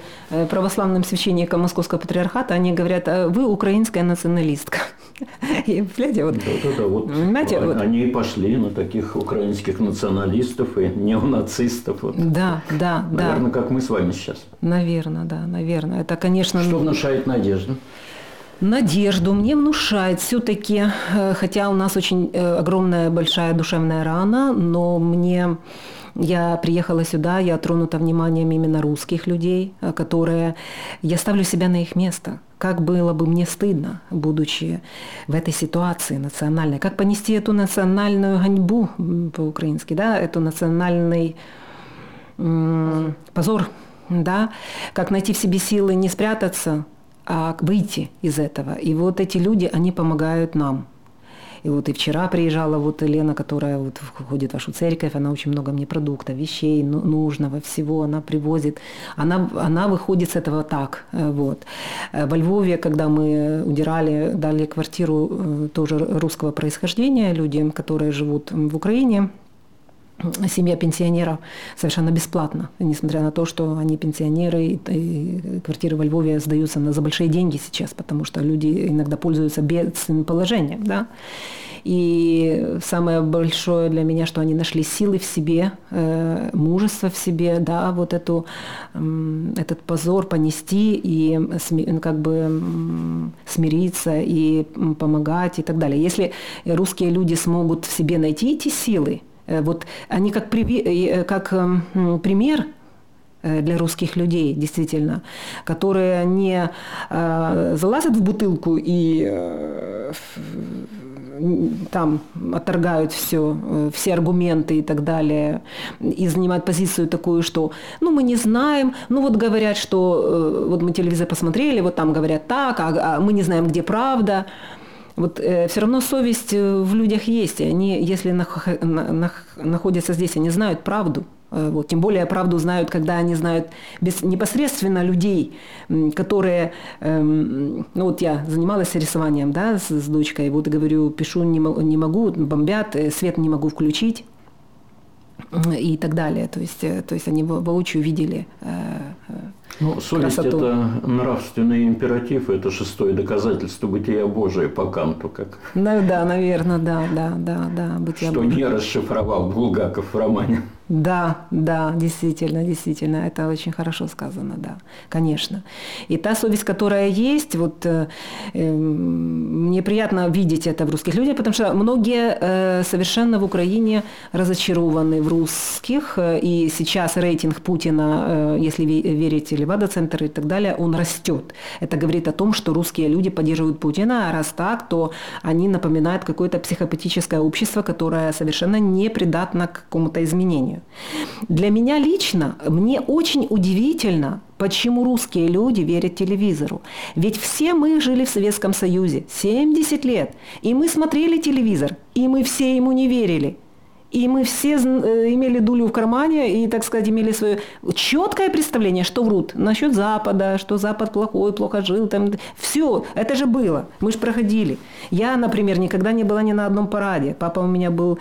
православным священникам Московского патриархата, они говорят, «А вы украинская националистка. И, глядя, вот, да, да, да, вот, понимаете, вот. Они пошли на таких украинских националистов и неонацистов. Вот. Да, да, Наверное, да. Наверное, как мы с вами сейчас. Наверное, да, наверное. Это, конечно... Что внушает надежду? Надежду мне внушает все-таки, э, хотя у нас очень э, огромная большая душевная рана, но мне я приехала сюда, я тронута вниманием именно русских людей, э, которые... Я ставлю себя на их место. Как было бы мне стыдно, будучи в этой ситуации национальной. Как понести эту национальную ганьбу по-украински, да, эту национальный позор, да, как найти в себе силы не спрятаться, а выйти из этого. И вот эти люди, они помогают нам. И вот и вчера приезжала вот Лена, которая вот входит в вашу церковь, она очень много мне продуктов, вещей ну, нужного, всего она привозит. Она, она выходит с этого так. Э, вот. Э, во Львове, когда мы удирали, дали квартиру э, тоже русского происхождения людям, которые живут в Украине, семья пенсионеров совершенно бесплатно, несмотря на то, что они пенсионеры, и квартиры во Львове сдаются на, за большие деньги сейчас, потому что люди иногда пользуются бедственным положением. Да? И самое большое для меня, что они нашли силы в себе, э, мужество в себе, да, вот эту, э, этот позор понести и сми, как бы смириться и помогать и так далее. Если русские люди смогут в себе найти эти силы, вот они как, э, как эм, пример э, для русских людей, действительно, которые не залазят в бутылку и там отторгают все, все аргументы и так далее, и занимают позицию такую, что, ну, мы не знаем, ну, вот говорят, что, вот мы телевизор посмотрели, вот там говорят так, а, а мы не знаем, где правда. Вот э, все равно совесть э, в людях есть. И они, если нах, нах, находятся здесь, они знают правду. Э, вот, тем более правду знают, когда они знают без, непосредственно людей, которые, эм, ну вот я занималась рисованием, да, с, с дочкой, вот говорю, пишу не, не могу, бомбят, э, свет не могу включить и так далее. То есть, то есть они воочию видели ну, совесть красоту. – это нравственный императив, это шестое доказательство бытия Божия по Канту. Как... Ну, да, наверное, да, да, да, да. Бытия Что Божия. не расшифровал Булгаков в романе. Да, да, действительно, действительно, это очень хорошо сказано, да, конечно. И та совесть, которая есть, вот э, э, мне приятно видеть это в русских людях, потому что многие э, совершенно в Украине разочарованы в русских, э, и сейчас рейтинг Путина, э, если верить Левада-центр и так далее, он растет. Это говорит о том, что русские люди поддерживают Путина, а раз так, то они напоминают какое-то психопатическое общество, которое совершенно не придатно к какому-то изменению. Для меня лично, мне очень удивительно, почему русские люди верят телевизору. Ведь все мы жили в Советском Союзе 70 лет, и мы смотрели телевизор, и мы все ему не верили. И мы все э, имели дулю в кармане и, так сказать, имели свое четкое представление, что врут насчет Запада, что Запад плохой, плохо жил. Там. Все, это же было. Мы же проходили. Я, например, никогда не была ни на одном параде. Папа у меня был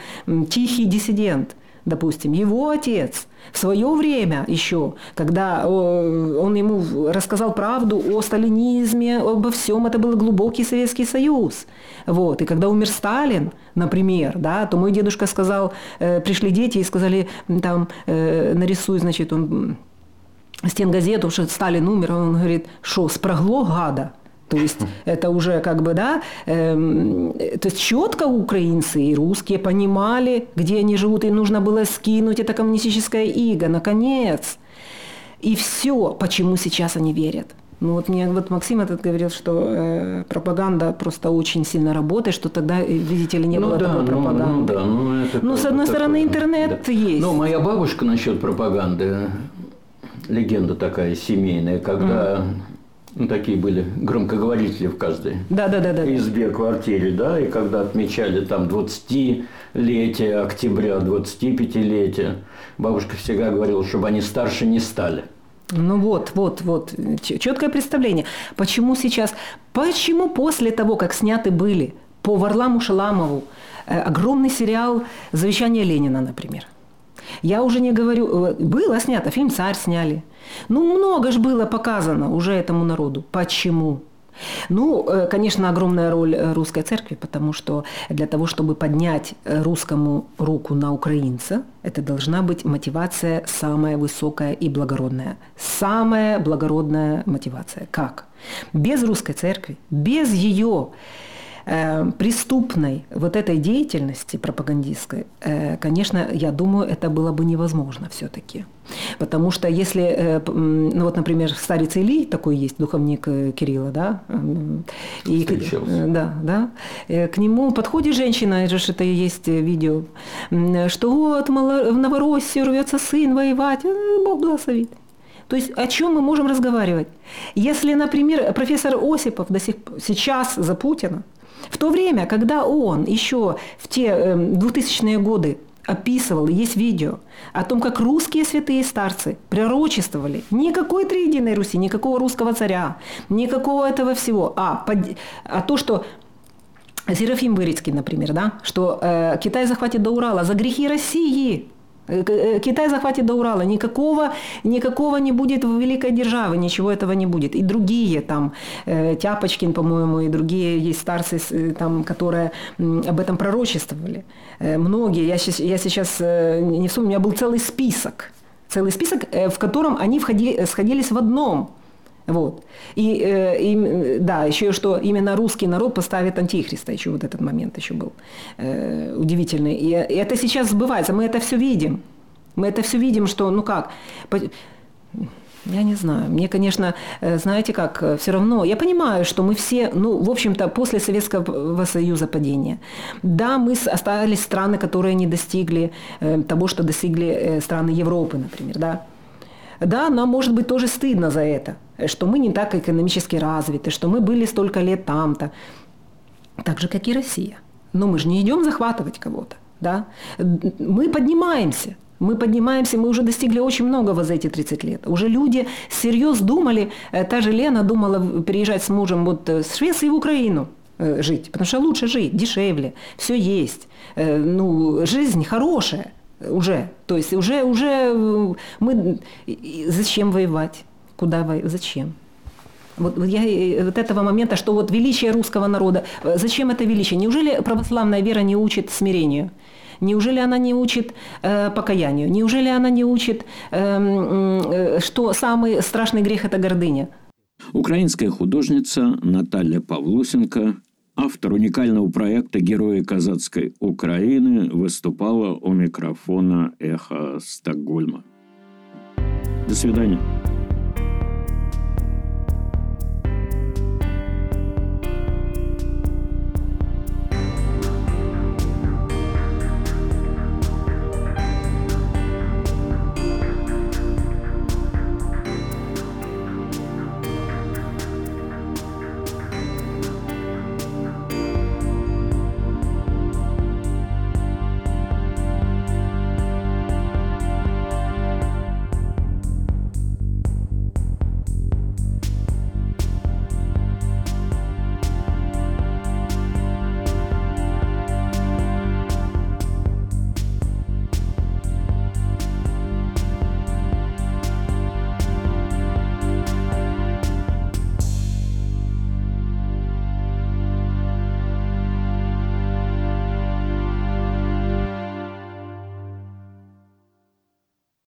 тихий диссидент допустим, его отец в свое время еще, когда он ему рассказал правду о сталинизме, обо всем, это был глубокий Советский Союз. Вот. И когда умер Сталин, например, да, то мой дедушка сказал, э, пришли дети и сказали, там, э, нарисуй, значит, он стенгазету, что Сталин умер, он говорит, что, спрагло гада? То есть это уже как бы, да, эм, то есть четко украинцы и русские понимали, где они живут, им нужно было скинуть это коммунистическое иго, наконец. И все, почему сейчас они верят. Ну вот мне вот Максим этот говорил, что э, пропаганда просто очень сильно работает, что тогда, э, видите ли, не ну, было да, такой ну, пропаганды. Ну, да, ну, это ну с одной такое, стороны, интернет да. есть. Ну, моя бабушка насчет пропаганды, легенда такая семейная, когда mm ну, такие были громкоговорители в каждой да, да, да, да. избе, квартире, да, и когда отмечали там 20-летие октября, 25-летие, бабушка всегда говорила, чтобы они старше не стали. Ну вот, вот, вот, четкое представление. Почему сейчас, почему после того, как сняты были по Варламу Шаламову э, огромный сериал «Завещание Ленина», например – я уже не говорю, э, было снято, фильм «Царь» сняли. Ну, много же было показано уже этому народу. Почему? Ну, э, конечно, огромная роль э, русской церкви, потому что для того, чтобы поднять русскому руку на украинца, это должна быть мотивация самая высокая и благородная. Самая благородная мотивация. Как? Без русской церкви, без ее Э, преступной вот этой деятельности пропагандистской, э, конечно, я думаю, это было бы невозможно все-таки. Потому что если, э, ну вот, например, старец Илий такой есть, духовник Кирилла, да, и, да, да, к нему подходит женщина, это же это и есть видео, что вот в Новороссию рвется сын воевать, Бог благословит. То есть о чем мы можем разговаривать? Если, например, профессор Осипов до сих сейчас за Путина, В то время, когда он еще в те 2000-е эм, годы описывал, есть видео о том, как русские святые старцы пророчествовали никакой триединой Руси, никакого русского царя, никакого этого всего, а, под, а то, что Серафим Вырицкий, например, да, что э, Китай захватит до Урала за грехи России. Э, э, Китай захватит до Урала, никакого, никакого не будет в великой державе, ничего этого не будет. И другие там, э, Тяпочкин, по-моему, и другие есть старцы, там, которые об этом пророчествовали. Многие, я, сейчас, я сейчас не вспомню, у меня был целый список, целый список, в котором они входили, сходились в одном – вот. И, э, и да, еще что именно русский народ поставит антихриста, еще вот этот момент еще был э, удивительный. И, и это сейчас сбывается, мы это все видим. Мы это все видим, что, ну как, я не знаю. Мне, конечно, э, знаете как, э, все равно, я понимаю, что мы все, ну, в общем-то, после Советского Союза падения, да, мы остались страны, которые не достигли э, того, что достигли страны Европы, например, да. Да, нам может быть тоже стыдно за это, что мы не так экономически развиты, что мы были столько лет там-то. Так же, как и Россия. Но мы же не идем захватывать кого-то. Да? Мы поднимаемся. Мы поднимаемся, мы уже достигли очень многого за эти 30 лет. Уже люди всерьез думали, э, та же Лена думала переезжать с мужем вот э, с Швеции в Украину э, жить, потому что лучше жить, дешевле, все есть, ну, жизнь хорошая уже. То есть уже, уже мы... Зачем воевать? Куда воевать? Зачем? Вот, я, вот этого момента, что вот величие русского народа, зачем это величие? Неужели православная вера не учит смирению? Неужели она не учит э, покаянию? Неужели она не учит, эм, э, что самый страшный грех – это гордыня? Украинская художница Наталья Павлусенко автор уникального проекта «Герои казацкой Украины» выступала у микрофона «Эхо Стокгольма». До свидания.